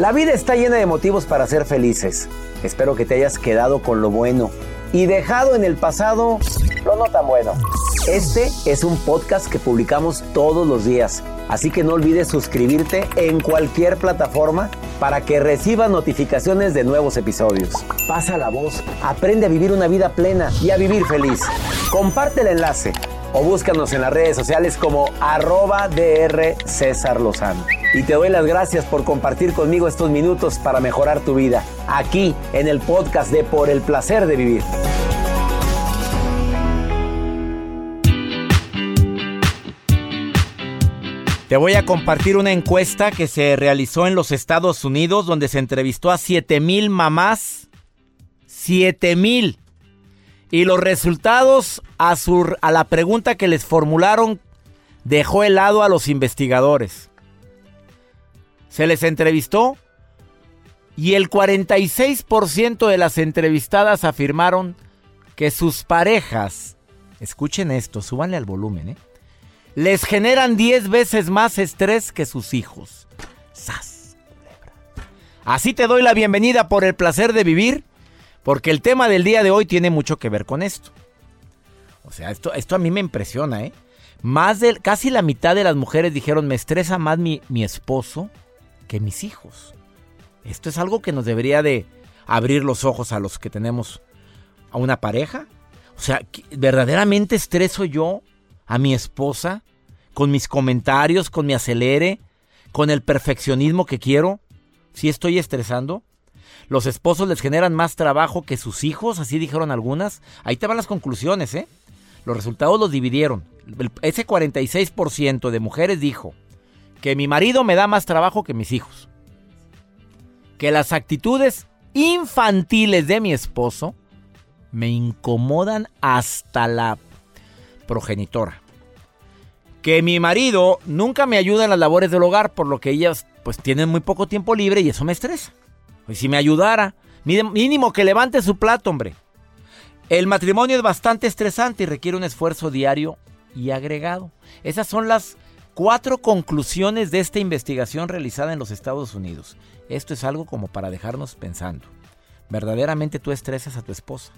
La vida está llena de motivos para ser felices. Espero que te hayas quedado con lo bueno y dejado en el pasado lo no tan bueno. Este es un podcast que publicamos todos los días, así que no olvides suscribirte en cualquier plataforma para que recibas notificaciones de nuevos episodios. Pasa la voz, aprende a vivir una vida plena y a vivir feliz. Comparte el enlace o búscanos en las redes sociales como arroba DR César Lozano. Y te doy las gracias por compartir conmigo estos minutos para mejorar tu vida, aquí en el podcast de Por el Placer de Vivir. Te voy a compartir una encuesta que se realizó en los Estados Unidos donde se entrevistó a 7000 mamás. 7000. Y los resultados a, su, a la pregunta que les formularon dejó helado a los investigadores. Se les entrevistó y el 46% de las entrevistadas afirmaron que sus parejas, escuchen esto, súbanle al volumen, ¿eh? les generan 10 veces más estrés que sus hijos. ¡Sas! Así te doy la bienvenida por el placer de vivir, porque el tema del día de hoy tiene mucho que ver con esto. O sea, esto, esto a mí me impresiona, ¿eh? Más de, casi la mitad de las mujeres dijeron, me estresa más mi, mi esposo que mis hijos. Esto es algo que nos debería de abrir los ojos a los que tenemos a una pareja. O sea, ¿verdaderamente estreso yo a mi esposa con mis comentarios, con mi acelere, con el perfeccionismo que quiero? ¿Sí estoy estresando? Los esposos les generan más trabajo que sus hijos, así dijeron algunas. Ahí te van las conclusiones, ¿eh? Los resultados los dividieron. ese 46% de mujeres dijo que mi marido me da más trabajo que mis hijos. Que las actitudes infantiles de mi esposo me incomodan hasta la progenitora. Que mi marido nunca me ayuda en las labores del hogar, por lo que ellas pues tienen muy poco tiempo libre y eso me estresa. Y si me ayudara, mínimo que levante su plato, hombre. El matrimonio es bastante estresante y requiere un esfuerzo diario y agregado. Esas son las cuatro conclusiones de esta investigación realizada en los Estados Unidos. Esto es algo como para dejarnos pensando. ¿Verdaderamente tú estresas a tu esposa?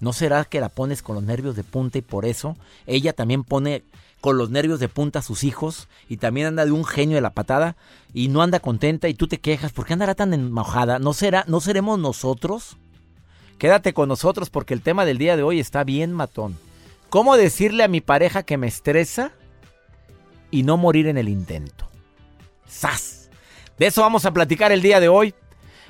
¿No será que la pones con los nervios de punta y por eso ella también pone con los nervios de punta a sus hijos y también anda de un genio de la patada y no anda contenta y tú te quejas? ¿Por qué andará tan enojada? ¿No, será, ¿No seremos nosotros? Quédate con nosotros porque el tema del día de hoy está bien matón. ¿Cómo decirle a mi pareja que me estresa y no morir en el intento? ¡Sas! De eso vamos a platicar el día de hoy.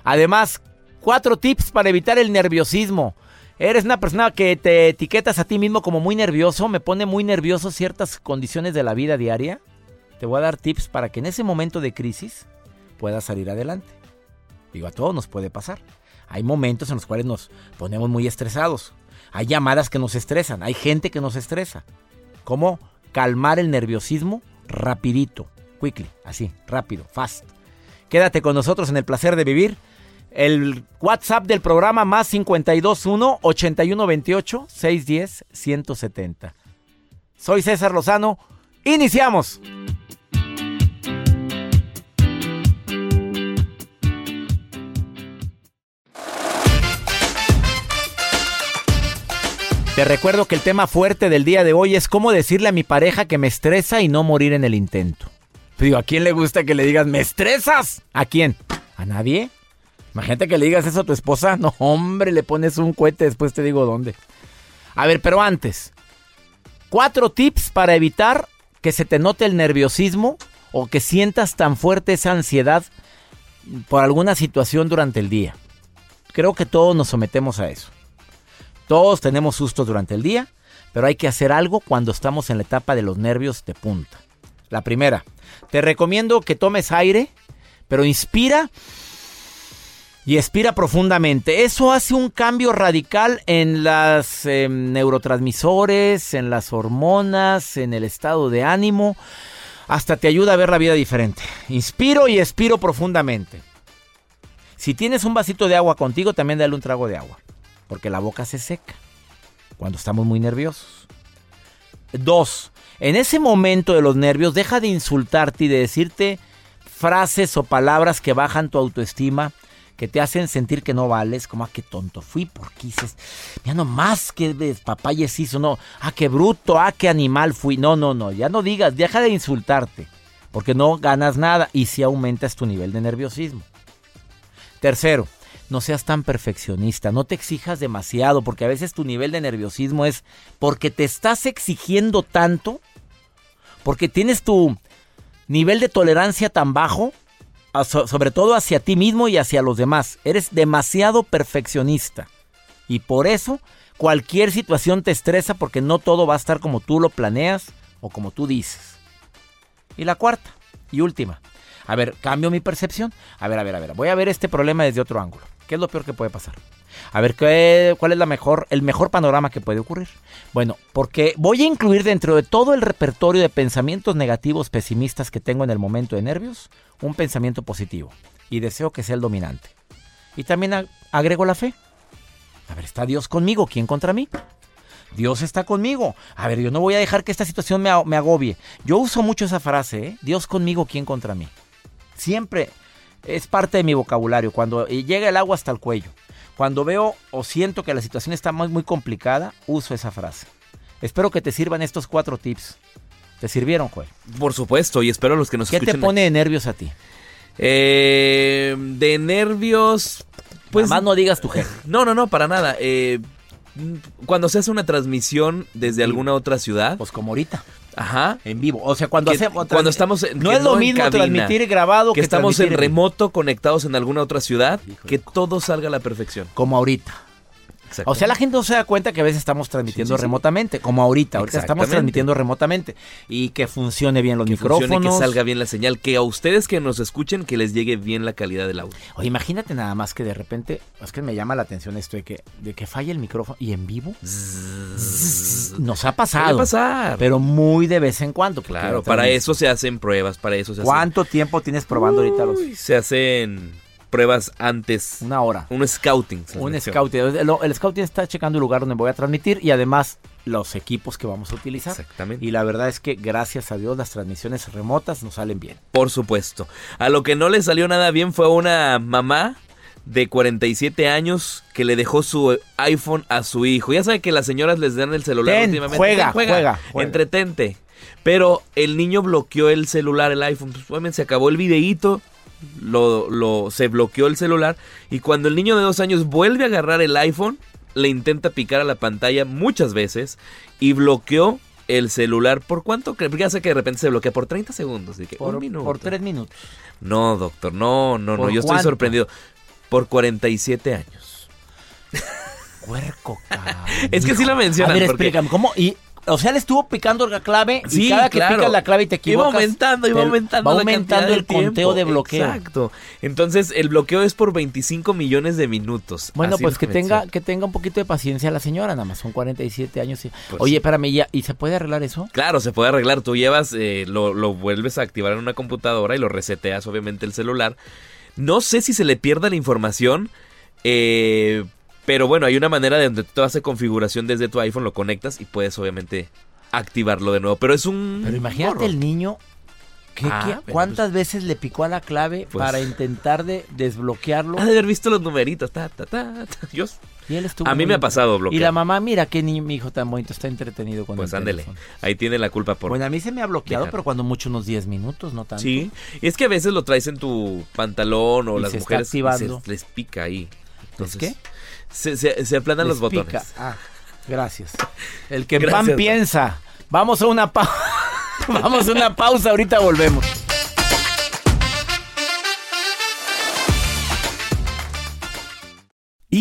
Además, cuatro tips para evitar el nerviosismo. Eres una persona que te etiquetas a ti mismo como muy nervioso, me pone muy nervioso ciertas condiciones de la vida diaria. Te voy a dar tips para que en ese momento de crisis puedas salir adelante. Digo, a todos nos puede pasar. Hay momentos en los cuales nos ponemos muy estresados. Hay llamadas que nos estresan, hay gente que nos estresa. ¿Cómo calmar el nerviosismo? Rapidito, quickly, así, rápido, fast. Quédate con nosotros en el placer de vivir. El WhatsApp del programa más 521 8128 610 170. Soy César Lozano. Iniciamos. Te recuerdo que el tema fuerte del día de hoy es cómo decirle a mi pareja que me estresa y no morir en el intento. Digo, ¿a quién le gusta que le digas, me estresas? ¿A quién? ¿A nadie? Imagínate que le digas eso a tu esposa. No, hombre, le pones un cohete, después te digo dónde. A ver, pero antes, cuatro tips para evitar que se te note el nerviosismo o que sientas tan fuerte esa ansiedad por alguna situación durante el día. Creo que todos nos sometemos a eso. Todos tenemos sustos durante el día, pero hay que hacer algo cuando estamos en la etapa de los nervios de punta. La primera, te recomiendo que tomes aire, pero inspira y expira profundamente. Eso hace un cambio radical en los em, neurotransmisores, en las hormonas, en el estado de ánimo. Hasta te ayuda a ver la vida diferente. Inspiro y expiro profundamente. Si tienes un vasito de agua contigo, también dale un trago de agua. Porque la boca se seca cuando estamos muy nerviosos. Dos, en ese momento de los nervios, deja de insultarte y de decirte frases o palabras que bajan tu autoestima que te hacen sentir que no vales, como, ah, qué tonto fui, porque dices, ya no más que papayes hizo, no, ah, qué bruto, ah, qué animal fui, no, no, no, ya no digas, deja de insultarte, porque no ganas nada y si aumentas tu nivel de nerviosismo. Tercero, no seas tan perfeccionista, no te exijas demasiado, porque a veces tu nivel de nerviosismo es porque te estás exigiendo tanto, porque tienes tu nivel de tolerancia tan bajo, sobre todo hacia ti mismo y hacia los demás. Eres demasiado perfeccionista. Y por eso cualquier situación te estresa porque no todo va a estar como tú lo planeas o como tú dices. Y la cuarta y última. A ver, cambio mi percepción. A ver, a ver, a ver. Voy a ver este problema desde otro ángulo. ¿Qué es lo peor que puede pasar? A ver, ¿qué, ¿cuál es la mejor, el mejor panorama que puede ocurrir? Bueno, porque voy a incluir dentro de todo el repertorio de pensamientos negativos, pesimistas que tengo en el momento de nervios, un pensamiento positivo. Y deseo que sea el dominante. Y también agrego la fe. A ver, ¿está Dios conmigo? ¿Quién contra mí? Dios está conmigo. A ver, yo no voy a dejar que esta situación me, agobie. Yo uso mucho esa frase, ¿eh? Dios conmigo, ¿quién contra mí? Siempre es parte de mi vocabulario. Cuando llega el agua hasta el cuello. Cuando veo o siento que la situación está muy, muy complicada, uso esa frase. Espero que te sirvan estos cuatro tips. ¿Te sirvieron, Joel? Por supuesto, y espero a los que nos ¿Qué te pone de nervios a ti? Eh, de nervios, pues... Más no digas tu jefe. No, no, no, para nada. Eh, cuando se hace una transmisión desde alguna otra ciudad. Pues como ahorita. Ajá. En vivo. O sea, cuando hacemos. Cuando estamos. no es lo mismo transmitir grabado que, estamos en remoto conectados en alguna otra ciudad. que todo salga a la perfección. Como ahorita. O sea, la gente no se da cuenta que a veces estamos transmitiendo remotamente, como ahorita, ahorita estamos transmitiendo remotamente y que funcione bien los micrófonos, que salga bien la señal, que a ustedes que nos escuchen que les llegue bien la calidad del audio. Oye, imagínate nada más que de repente, es que me llama la atención esto de que de que falle el micrófono y en vivo nos ha pasado. pasar. Pero muy de vez en cuando. Claro, para eso se hacen pruebas, para eso se ¿Cuánto tiempo tienes probando ahorita los? Se hacen pruebas antes. Una hora. Un scouting. Un scouting. El, scouting está checando el lugar donde voy a transmitir y además los equipos que vamos a utilizar. Exactamente. Y la verdad es que gracias a Dios las transmisiones remotas nos salen bien. Por supuesto. A lo que no le salió nada bien fue una mamá de 47 años que le dejó su iPhone a su hijo. Ya sabe que las señoras les dan el celular últimamente. Juega, juega, Entretente. Pero el niño bloqueó el celular, el iPhone. Pues obviamente se acabó el videíto lo, lo, se bloqueó el celular y cuando el niño de dos años vuelve a agarrar el iPhone, le intenta picar a la pantalla muchas veces y bloqueó el celular. ¿Por cuánto? Ya sé que de repente se bloquea por 30 segundos. por, por 3 minutos. No, doctor, no, no, no, yo estoy sorprendido. Por 47 años. Puerco, Es que sí la mencionan. A ver, explícame, ¿cómo? ¿Y o sea, le estuvo picando la clave y cada que pica la clave y te equivocas. Iba aumentando, iba aumentando. Va aumentando el conteo de bloqueo. Exacto. Entonces, el bloqueo es por 25 millones de minutos. Bueno, pues que tenga, que tenga un poquito de paciencia la señora, nada más. Son 47 años. Pues Oye, espérame, ¿ya? ¿y se puede arreglar eso? Claro, se puede arreglar. Tú llevas, eh, lo, lo vuelves a activar en una computadora y lo reseteas, obviamente, el celular. No sé si se le pierda la información. Eh, pero bueno, hay una manera de donde tú haces configuración desde tu iPhone, lo conectas y puedes obviamente activarlo de nuevo. Pero es un. Pero imagínate el niño. Ah, ¿Cuántas pues veces le picó a la clave pues para intentar de desbloquearlo? Ha de haber visto los numeritos. Ta, ta, ta, Y él estuvo A mí me ha pasado bloquear. Y la mamá, mira qué ni mi hijo tan bonito, está entretenido con Pues el ándele. Ahí tiene la culpa por. Bueno, a mí se me ha bloqueado, Dejar. pero cuando mucho unos 10 minutos, no tanto. Sí, y es que a veces lo traes en tu pantalón o Y las se está mujeres y activando. se les pica ahí. Entonces, qué? Se, se, se aplanan los pica. botones. Ah, gracias. El que Gracias, pan piensa. Vamos a una pausa. Vamos a una pausa, ahorita volvemos.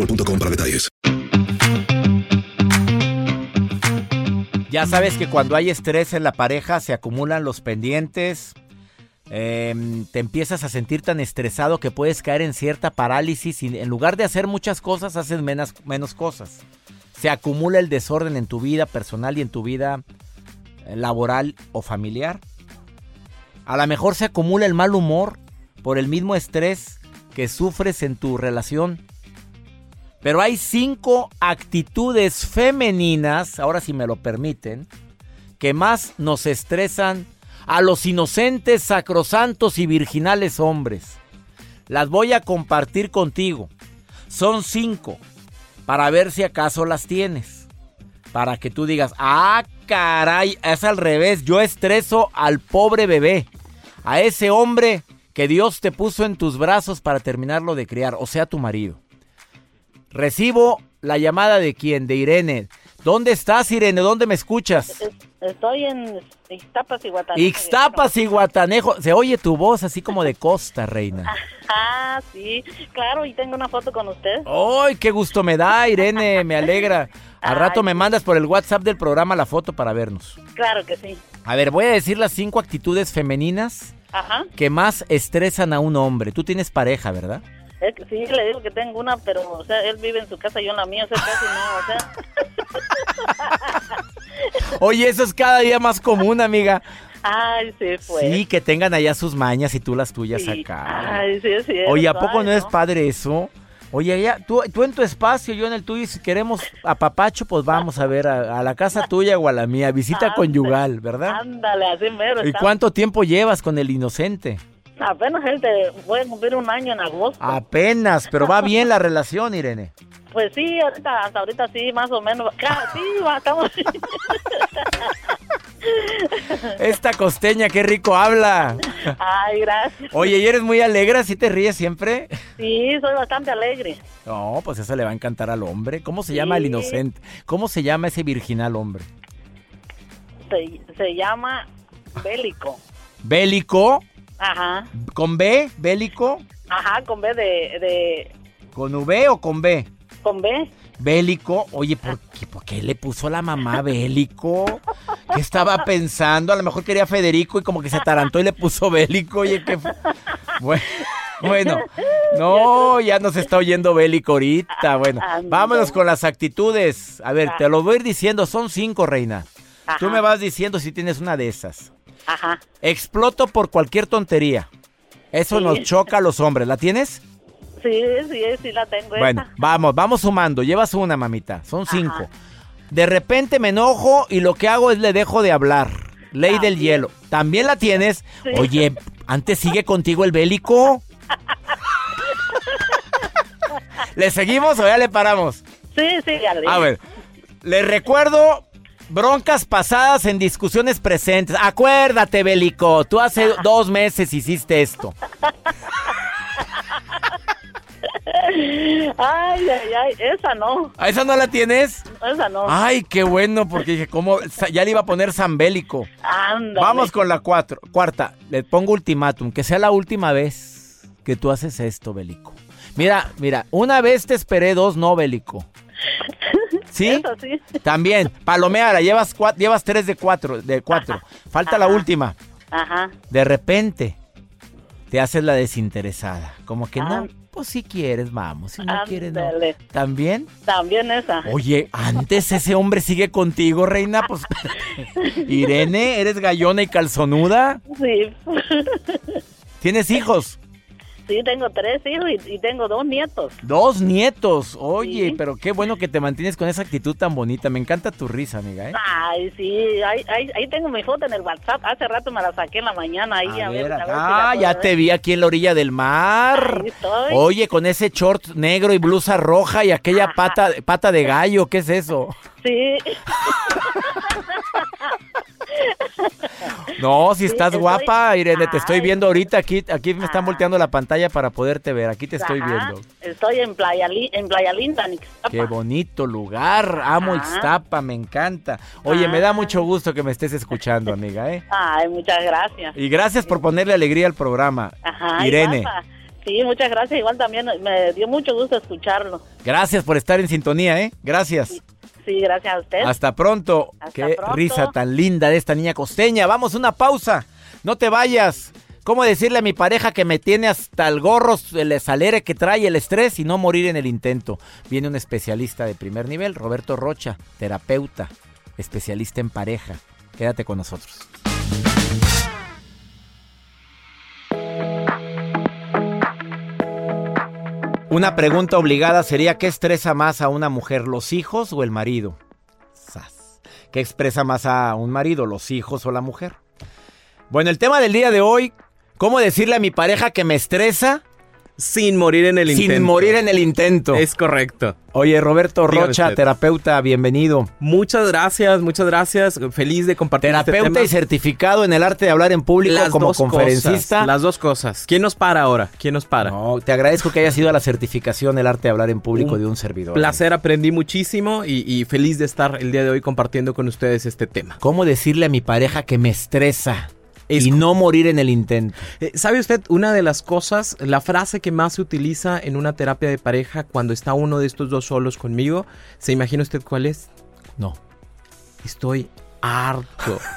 boostmobile.com para detalles. Ya sabes que cuando hay estrés en la pareja se acumulan los pendientes, em, te empiezas a sentir tan estresado que puedes caer en cierta parálisis y en lugar de hacer muchas cosas haces menos, menos cosas. Se acumula el desorden en tu vida personal y en tu vida eh, laboral o familiar. A lo mejor se acumula el mal humor por el mismo estrés que sufres en tu relación. Pero hay cinco actitudes femeninas, ahora si me lo permiten, que más nos estresan a los inocentes, sacrosantos y virginales hombres. Las voy a compartir contigo. Son cinco, para ver si acaso las tienes. Para que tú digas, ah, caray, es al revés, yo estreso al pobre bebé, a ese hombre que Dios te puso en tus brazos para terminarlo de criar, o sea, tu marido. Recibo la llamada de quién, de Irene. ¿Dónde estás, Irene? ¿Dónde me escuchas? Es- Estoy en Ixtapas y Guatanejo. Ixtapas y Guatanejo. Se oye tu voz así como de costa, reina. Ah, sí, claro, y tengo una foto con usted. ¡Ay, qué gusto me da, Irene! Me alegra. Al rato Ay. me mandas por el WhatsApp del programa la foto para vernos. Claro que sí. A ver, voy a decir las cinco actitudes femeninas Ajá. que más estresan a un hombre. Tú tienes pareja, ¿verdad? Es que sí, le digo que tengo una, pero, o sea, él vive en su casa y yo en la mía, o sea, casi no, o sea. Oye, eso es cada día más común, amiga. Ay, sí, pues. Sí, que tengan allá sus mañas y tú las tuyas Sí. acá. Ay, sí, cierto. Oye, ¿a poco Ay, no es padre eso? Oye, ya, tú, tú en tu espacio, yo en el tuyo, y si queremos a Papacho, pues vamos a ver a, a la casa tuya o a la mía, visita Ándale. conyugal, ¿verdad? Ándale, así mero. ¿Y cuánto tiempo llevas con el inocente? Apenas él te a cumplir un año en agosto. Apenas, pero va bien la relación, Irene. Pues sí, ahorita, hasta ahorita sí, más o menos. Claro, sí, va, estamos. Esta costeña, qué rico habla. Ay, gracias. Oye, ¿y eres muy alegre? ¿Sí te ríes siempre? Sí, soy bastante alegre. No, pues eso le va a encantar al hombre. ¿Cómo se llama el inocente? ¿Cómo se llama ese virginal hombre? Se, se llama Bélico. ¿Bélico? Ajá. ¿Con B? ¿Bélico? Ajá, con B de, de. ¿Con V o con B? Con B. Bélico, oye, ¿por qué, por qué le puso la mamá bélico? ¿Qué estaba pensando? A lo mejor quería Federico y como que se atarantó y le puso bélico. Oye, qué... Bueno, bueno, no, ya nos está oyendo bélico ahorita. Bueno, Ah, no. vámonos con las actitudes. A ver, te lo voy a ir diciendo, son cinco, reina. Tú me vas diciendo si tienes una de esas. Ajá. Exploto por cualquier tontería. Eso Sí. nos choca a los hombres. ¿La tienes? Sí, sí, sí la tengo Bueno, esa. vamos, vamos sumando. Llevas una, mamita. Son Ajá. cinco. De repente me enojo y lo que hago es le dejo de hablar. Ley del hielo. ¿También la tienes? Sí. Oye, antes sigue contigo el bélico. ¿Le seguimos o ya le paramos? Sí, sí, ya le A ver, le recuerdo broncas pasadas en discusiones presentes. Acuérdate, bélico, tú hace dos meses hiciste esto. Ay, ay, ay, esa no, ¿A esa no la tienes? esa no. Ay, qué bueno, porque dije, ¿cómo? Ya le iba a poner Zambélico. Ándale. Vamos con la cuatro. Cuarta, le pongo ultimátum, que sea la última vez que tú haces esto, Bélico. Mira, mira, una vez te esperé, dos no, Bélico. ¿Sí? Eso sí. También, palomeara, llevas, cua- llevas tres de cuatro, de cuatro. Falta la última. Ajá. De repente, te haces la desinteresada. Como que no, Ah. pues si quieres, vamos. Si no quieres, no. ¿También? También esa. Oye, antes ese hombre sigue contigo, reina, pues... Irene, ¿eres gallona y calzonuda? Sí. ¿Tienes hijos? Sí, tengo tres hijos y, y tengo dos nietos. Dos nietos. Oye, Sí. pero qué bueno que te mantienes con esa actitud tan bonita. Me encanta tu risa, amiga, ¿eh? Ay, sí, ahí, ahí, ahí tengo mi foto en el WhatsApp. Hace rato me la saqué en la mañana ahí. A A, ver, ver, a ver si ah, ya te vi aquí en la orilla del mar. Ahí estoy. Oye, con ese short negro y blusa roja y aquella pata, pata de gallo, ¿qué es eso? Sí. No, si estás guapa, Irene, te estoy viendo ahorita aquí, aquí me están volteando la pantalla para poderte ver, aquí te estoy Ajá, viendo. Estoy en Playa, en Playa Linda, en Ixtapa. Qué bonito lugar, amo Ajá. Ixtapa, me encanta. Oye, me da mucho gusto que me estés escuchando, amiga, ¿eh? Ay, muchas gracias. Y gracias por ponerle alegría al programa. Ajá, Irene, Sí, muchas gracias. Igual también me dio mucho gusto escucharlo. gracias por estar en sintonía, ¿eh? Gracias. Sí, gracias a usted. Hasta pronto. Hasta Qué pronto. risa tan linda de esta niña costeña. Vamos, una pausa. No te vayas. ¿Cómo decirle a mi pareja que me tiene hasta el gorro, el salere que trae, el estrés y no morir en el intento? Viene un especialista de primer nivel, Roberto Rocha, terapeuta, especialista en pareja. Quédate con nosotros. Una pregunta obligada sería, ¿qué estresa más a una mujer, los hijos o el marido? ¿Qué expresa más a un marido, los hijos o la mujer? Bueno, el tema del día de hoy, ¿cómo decirle a mi pareja que me estresa Sin morir en el sin intento. morir en el intento? Es correcto. Oye, Roberto Dígame Rocha, usted. terapeuta, bienvenido. Muchas gracias, muchas gracias. Feliz de compartir este Terapeuta tema. y certificado en el arte de hablar en público Las como conferencista. cosas, las dos cosas. ¿Quién nos para ahora? ¿Quién nos para? No, te agradezco que hayas ido a la certificación el arte de hablar en público Un de un servidor. Placer, aprendí muchísimo y, y feliz de estar el día de hoy compartiendo con ustedes este tema. ¿Cómo decirle a mi pareja que me estresa Es- y no morir en el intento? Eh, ¿Sabe usted una de las cosas, la frase que más se utiliza en una terapia de pareja cuando está uno de estos dos solos conmigo? ¿Se imagina usted cuál es? No. Estoy harto.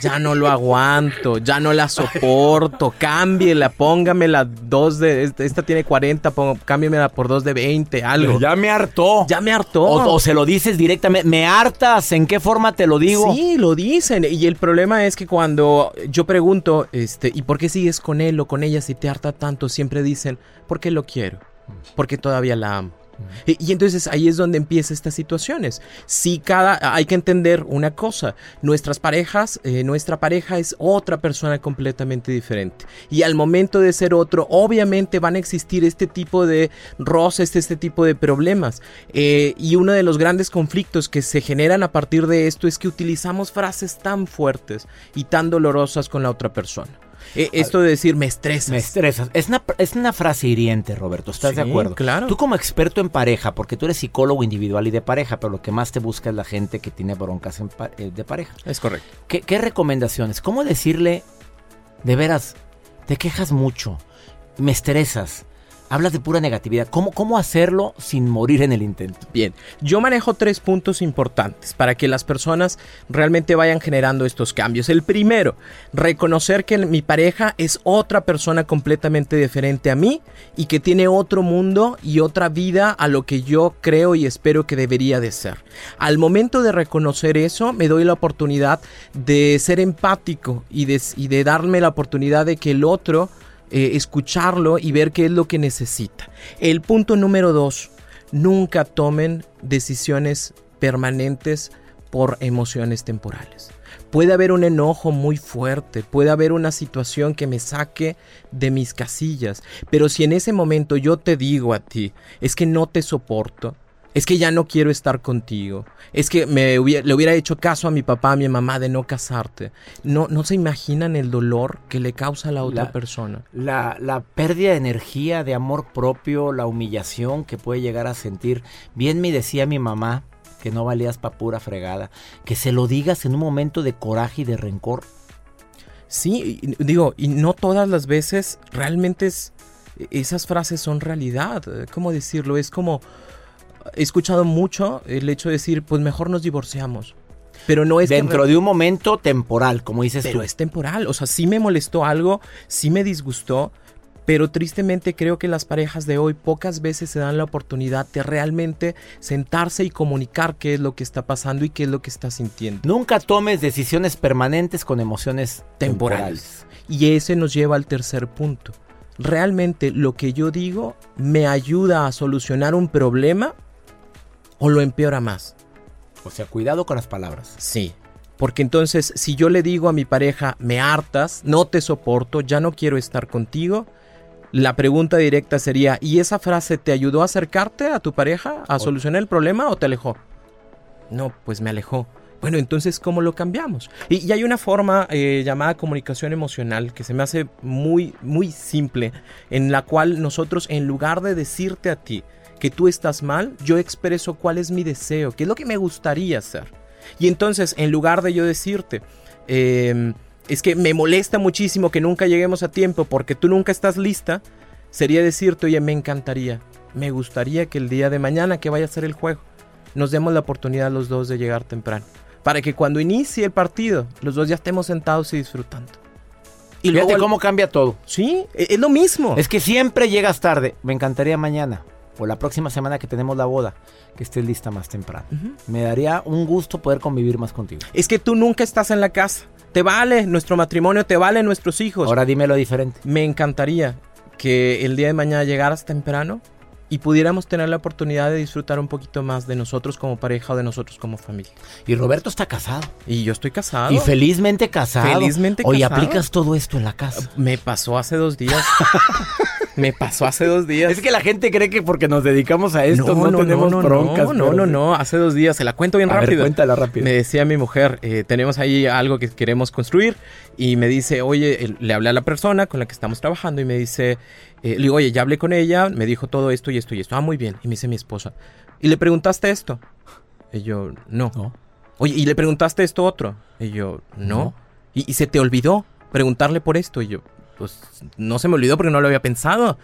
Ya no lo aguanto, ya no la soporto. Cámbiela, póngamela dos de. Esta, esta tiene 40, pongo, cámbiamela por dos de 20, algo. Ya me hartó. Ya me hartó. O, o se lo dices directamente. ¿Me hartas? ¿En qué forma te lo digo? Sí, lo dicen. Y el problema es que cuando yo pregunto, este, ¿y por qué sigues con él o con ella si te harta tanto? Siempre dicen, porque lo quiero, porque todavía la amo. Y, entonces ahí es donde empiezan estas situaciones. Sí, cada, hay que entender una cosa. Nuestras parejas, eh, nuestra pareja es otra persona completamente diferente. Y al momento de ser otro, obviamente van a existir este tipo de roces, este tipo de problemas. Eh, y uno de los grandes conflictos que se generan a partir de esto es que utilizamos frases tan fuertes y tan dolorosas con la otra persona. Eh, esto de decir me estresas. Me estresas. Es una, es una frase hiriente, Roberto. ¿Estás de acuerdo? claro. Tú como experto en pareja, porque tú eres psicólogo individual y de pareja, pero lo que más te busca es la gente que tiene broncas en pa- eh, de pareja. Es correcto. ¿Qué, qué recomendaciones? ¿Cómo decirle, de veras, te quejas mucho, me estresas, hablas de pura negatividad? ¿Cómo, cómo hacerlo sin morir en el intento? Bien, yo manejo tres puntos importantes para que las personas realmente vayan generando estos cambios. El primero, reconocer que mi pareja es otra persona completamente diferente a mí y que tiene otro mundo y otra vida a lo que yo creo y espero que debería de ser. Al momento de reconocer eso, me doy la oportunidad de ser empático y de, y de darme la oportunidad de que el otro eh, escucharlo y ver qué es lo que necesita. El punto número dos, nunca tomen decisiones permanentes por emociones temporales. Puede haber un enojo muy fuerte, puede haber una situación que me saque de mis casillas, pero si en ese momento yo te digo a ti, es que no te soporto, Es que ya no quiero estar contigo. Es que me hubiera- le hubiera hecho caso a mi papá, a mi mamá de no casarte. No, no se imaginan el dolor que le causa a la otra La- persona. La, la pérdida de energía, de amor propio, la humillación que puede llegar a sentir. Bien me decía mi mamá que no valías pa' pura fregada. Que se lo digas en un momento de coraje y de rencor. Sí, y- digo, y no todas las veces realmente es, esas frases son realidad. eh, ¿Cómo decirlo? Es como, he escuchado mucho el hecho de decir, pues mejor nos divorciamos. Pero no es que Dentro de un momento temporal, como dices Pero tú. es temporal, o sea, sí me molestó algo, sí me disgustó, pero tristemente creo que las parejas de hoy pocas veces se dan la oportunidad de realmente sentarse y comunicar qué es lo que está pasando y qué es lo que está sintiendo. Nunca tomes decisiones permanentes con emociones temporales. Temporales. Y ese nos lleva al tercer punto. ¿Realmente lo que yo digo me ayuda a solucionar un problema o lo empeora más? O sea, cuidado con las palabras. Sí. Porque entonces, si yo le digo a mi pareja, me hartas, no te soporto, ya no quiero estar contigo, la pregunta directa sería, ¿y esa frase te ayudó a acercarte a tu pareja, a O- solucionar el problema o te alejó? No, pues me alejó. Bueno, entonces, ¿cómo lo cambiamos? Y, y hay una forma eh, llamada comunicación emocional que se me hace muy, muy simple, en la cual nosotros, en lugar de decirte a ti que tú estás mal, yo expreso cuál es mi deseo, qué es lo que me gustaría hacer. Y entonces, en lugar de yo decirte, eh, es que me molesta muchísimo que nunca lleguemos a tiempo porque tú nunca estás lista, sería decirte, oye, me encantaría, me gustaría que el día de mañana que vaya a ser el juego, nos demos la oportunidad los dos de llegar temprano. Para que cuando inicie el partido, los dos ya estemos sentados y disfrutando. Y luego Fíjate al- cómo cambia todo. Sí, e- es lo mismo. Es que siempre llegas tarde. Me encantaría mañana o la próxima semana que tenemos la boda que estés lista más temprano. Me daría un gusto poder convivir más contigo. Es que tú nunca estás en la casa. Te vale nuestro matrimonio, te vale nuestros hijos. Ahora dímelo diferente. Me encantaría que el día de mañana llegaras temprano y pudiéramos tener la oportunidad de disfrutar un poquito más de nosotros como pareja o de nosotros como familia. Y Roberto está casado. Y yo estoy casado. Y felizmente casado. Felizmente Oye, casado. aplicas todo esto en la casa. Me pasó hace dos días. Me pasó hace dos días. Es que la gente cree que porque nos dedicamos a esto no, tenemos no, broncas. No, no, no, no, hace dos días, se la cuento bien A ver, rápido. cuéntala rápido. Me decía mi mujer, eh, tenemos ahí algo que queremos construir y me dice, oye, le hablé a la persona con la que estamos trabajando y me dice, eh, le digo, oye, ya hablé con ella, me dijo todo esto y esto y esto. Ah, muy bien. Y me dice mi esposa, ¿y le preguntaste esto? Y yo, no. No. Oye, ¿y le preguntaste esto otro? Y yo, no. No. ¿Y, y se te olvidó preguntarle por esto? Y yo, pues no se me olvidó porque no lo había pensado.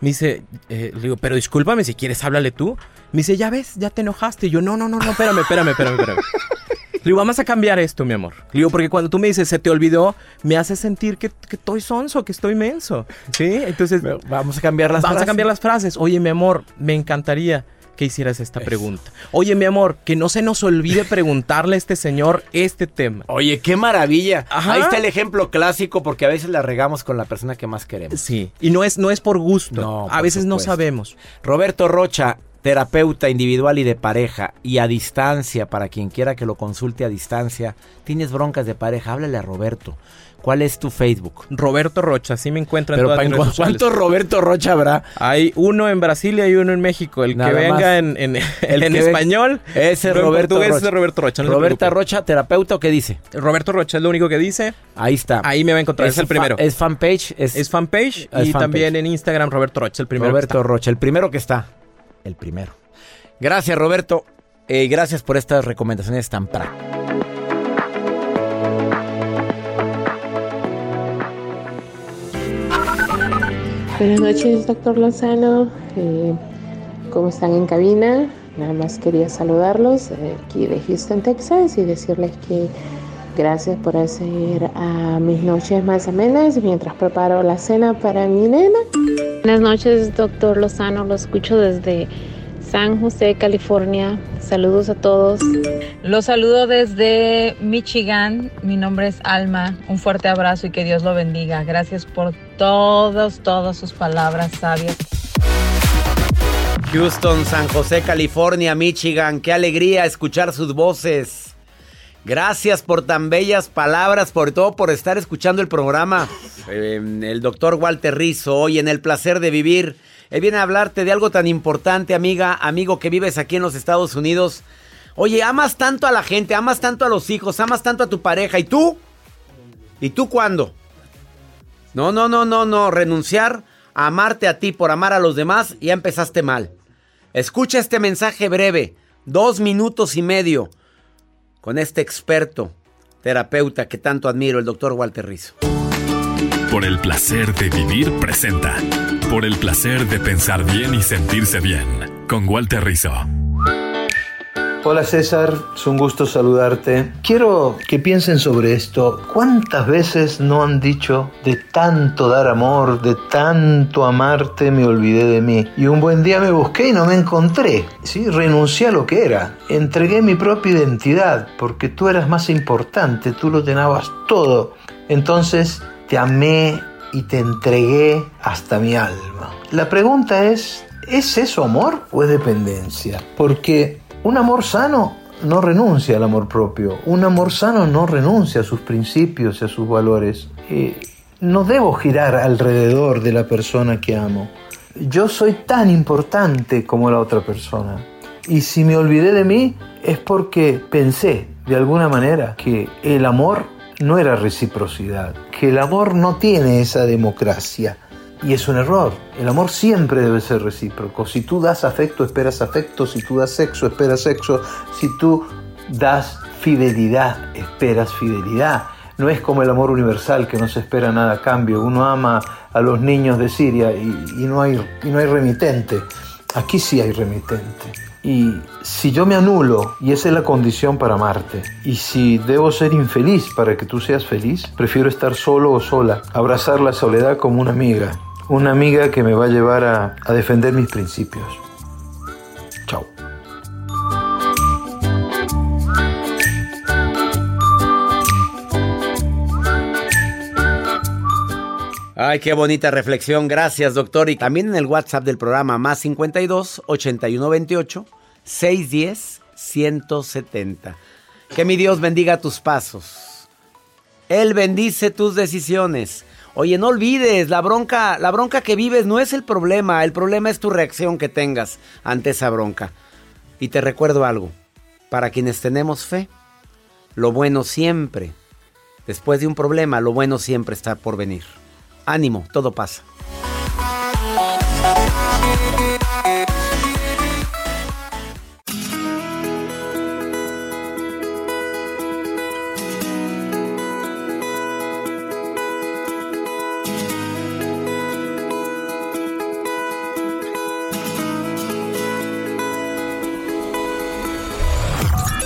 Me dice, eh, le digo, pero discúlpame, si quieres háblale tú. Me dice, ya ves, ya te enojaste. Y yo, no, no, no, no, espérame, espérame, espérame, espérame. Le digo, vamos a cambiar esto, mi amor. Le digo, porque cuando tú me dices, se te olvidó, me hace sentir que, que estoy sonso, que estoy menso. ¿Sí? Entonces, Vamos a cambiar las Vamos a frases. cambiar las frases. Oye, mi amor, me encantaría que hicieras esta pregunta. Oye, mi amor, que no se nos olvide preguntarle a este señor este tema. Oye, qué maravilla. Ajá. Ahí está el ejemplo clásico porque a veces la regamos con la persona que más queremos. Sí. Y no es, no es por gusto. No, a por veces no sabemos. Roberto Rocha, terapeuta individual y de pareja y a distancia, para quien quiera que lo consulte a distancia. Tienes broncas de pareja, háblale a Roberto. ¿Cuál es tu Facebook? Roberto Rocha, así me Pero todas mis redes sociales. ¿cuántos Roberto Rocha habrá? Hay uno en Brasil y uno en México. El Nada que venga en, en, El en que español. Ese es pero en Roberto Rocha. es Roberto Rocha. no Roberta. Rocha, terapeuta, ¿qué dice? Roberto Rocha es lo único que dice. Ahí está. Ahí me va a encontrar. Es, el primero. Es fanpage. Es, Es fanpage Es y fanpage. también en Instagram Roberto Rocha, el primero. que Roberto Rocha, el primero que está. El primero. Gracias, Roberto. Eh, gracias por estas recomendaciones tan prácticas. Buenas noches, doctor Lozano. Eh, ¿Cómo están en cabina? Nada más quería saludarlos eh, aquí de Houston, Texas y decirles que gracias por hacer a mis noches más amenas mientras preparo la cena para mi nena. Buenas noches, doctor Lozano. Lo escucho desde San José, California. Saludos a todos. Los saludo desde Michigan. Mi nombre es Alma. Un fuerte abrazo y que Dios lo bendiga. Gracias por todas, todas sus palabras sabias. Houston, San José, California, Michigan. Qué alegría escuchar sus voces. Gracias por tan bellas palabras, por todo por estar escuchando el programa. Eh, el doctor Walter Rizzo, hoy en El Placer de Vivir, Él viene a hablarte de algo tan importante, amiga, amigo que vives aquí en los Estados Unidos. Oye, amas tanto a la gente, amas tanto a los hijos, amas tanto a tu pareja. ¿Y tú? ¿Y tú cuándo? No, no, no, no, no. Renunciar a amarte a ti por amar a los demás, ya empezaste mal. Escucha este mensaje breve, dos minutos y medio, con este experto, terapeuta que tanto admiro, el doctor Walter Rizzo. Por el placer de vivir presenta. Por el placer de pensar bien y sentirse bien. Con Walter Rizzo. Hola César, es un gusto saludarte. Quiero que piensen sobre esto. ¿Cuántas veces no han dicho de tanto dar amor, de tanto amarte, me olvidé de mí? Y un buen día me busqué y no me encontré. Sí, renuncié a lo que era. Entregué mi propia identidad porque tú eras más importante, tú lo llenabas todo. Entonces te amé y te entregué hasta mi alma. La pregunta es, ¿es eso amor o es dependencia? Porque un amor sano no renuncia al amor propio. Un amor sano no renuncia a sus principios y a sus valores. Eh, no debo girar alrededor de la persona que amo. Yo soy tan importante como la otra persona. Y si me olvidé de mí es porque pensé de alguna manera que el amor no era reciprocidad, que el amor no tiene esa democracia. Y es un error. El amor siempre debe ser recíproco. Si tú das afecto, esperas afecto. Si tú das sexo, esperas sexo. Si tú das fidelidad, esperas fidelidad. No es como el amor universal que no se espera nada a cambio. Uno ama a los niños de Siria y, no, hay, y no hay remitente. Aquí sí hay remitente. Y si yo me anulo, y esa es la condición para amarte, y si debo ser infeliz para que tú seas feliz, prefiero estar solo o sola, abrazar la soledad como una amiga, una amiga que me va a llevar a, defender mis principios. Chao. Ay, qué bonita reflexión. Gracias, doctor. Y también en el WhatsApp del programa, más 52 81 28 610 170. Que mi Dios bendiga tus pasos. Él bendice tus decisiones. Oye, no olvides, la bronca, la bronca que vives no es el problema, el problema es tu reacción que tengas ante esa bronca. Y te recuerdo algo, para quienes tenemos fe, lo bueno siempre, después de un problema, lo bueno siempre está por venir. Ánimo, todo pasa.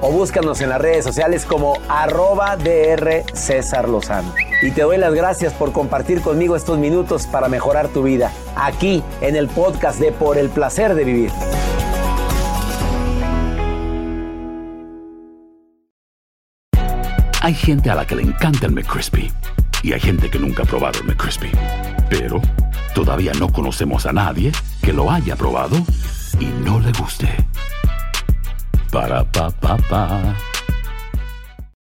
o búscanos en las redes sociales como arroba DR César Lozano. Y te doy las gracias por compartir conmigo estos minutos para mejorar tu vida, aquí en el podcast de Por el Placer de Vivir. Hay gente a la que le encanta el McCrispy y hay gente que nunca ha probado el McCrispy. Pero todavía no conocemos a nadie que lo haya probado y no le guste. Para pa pa pa.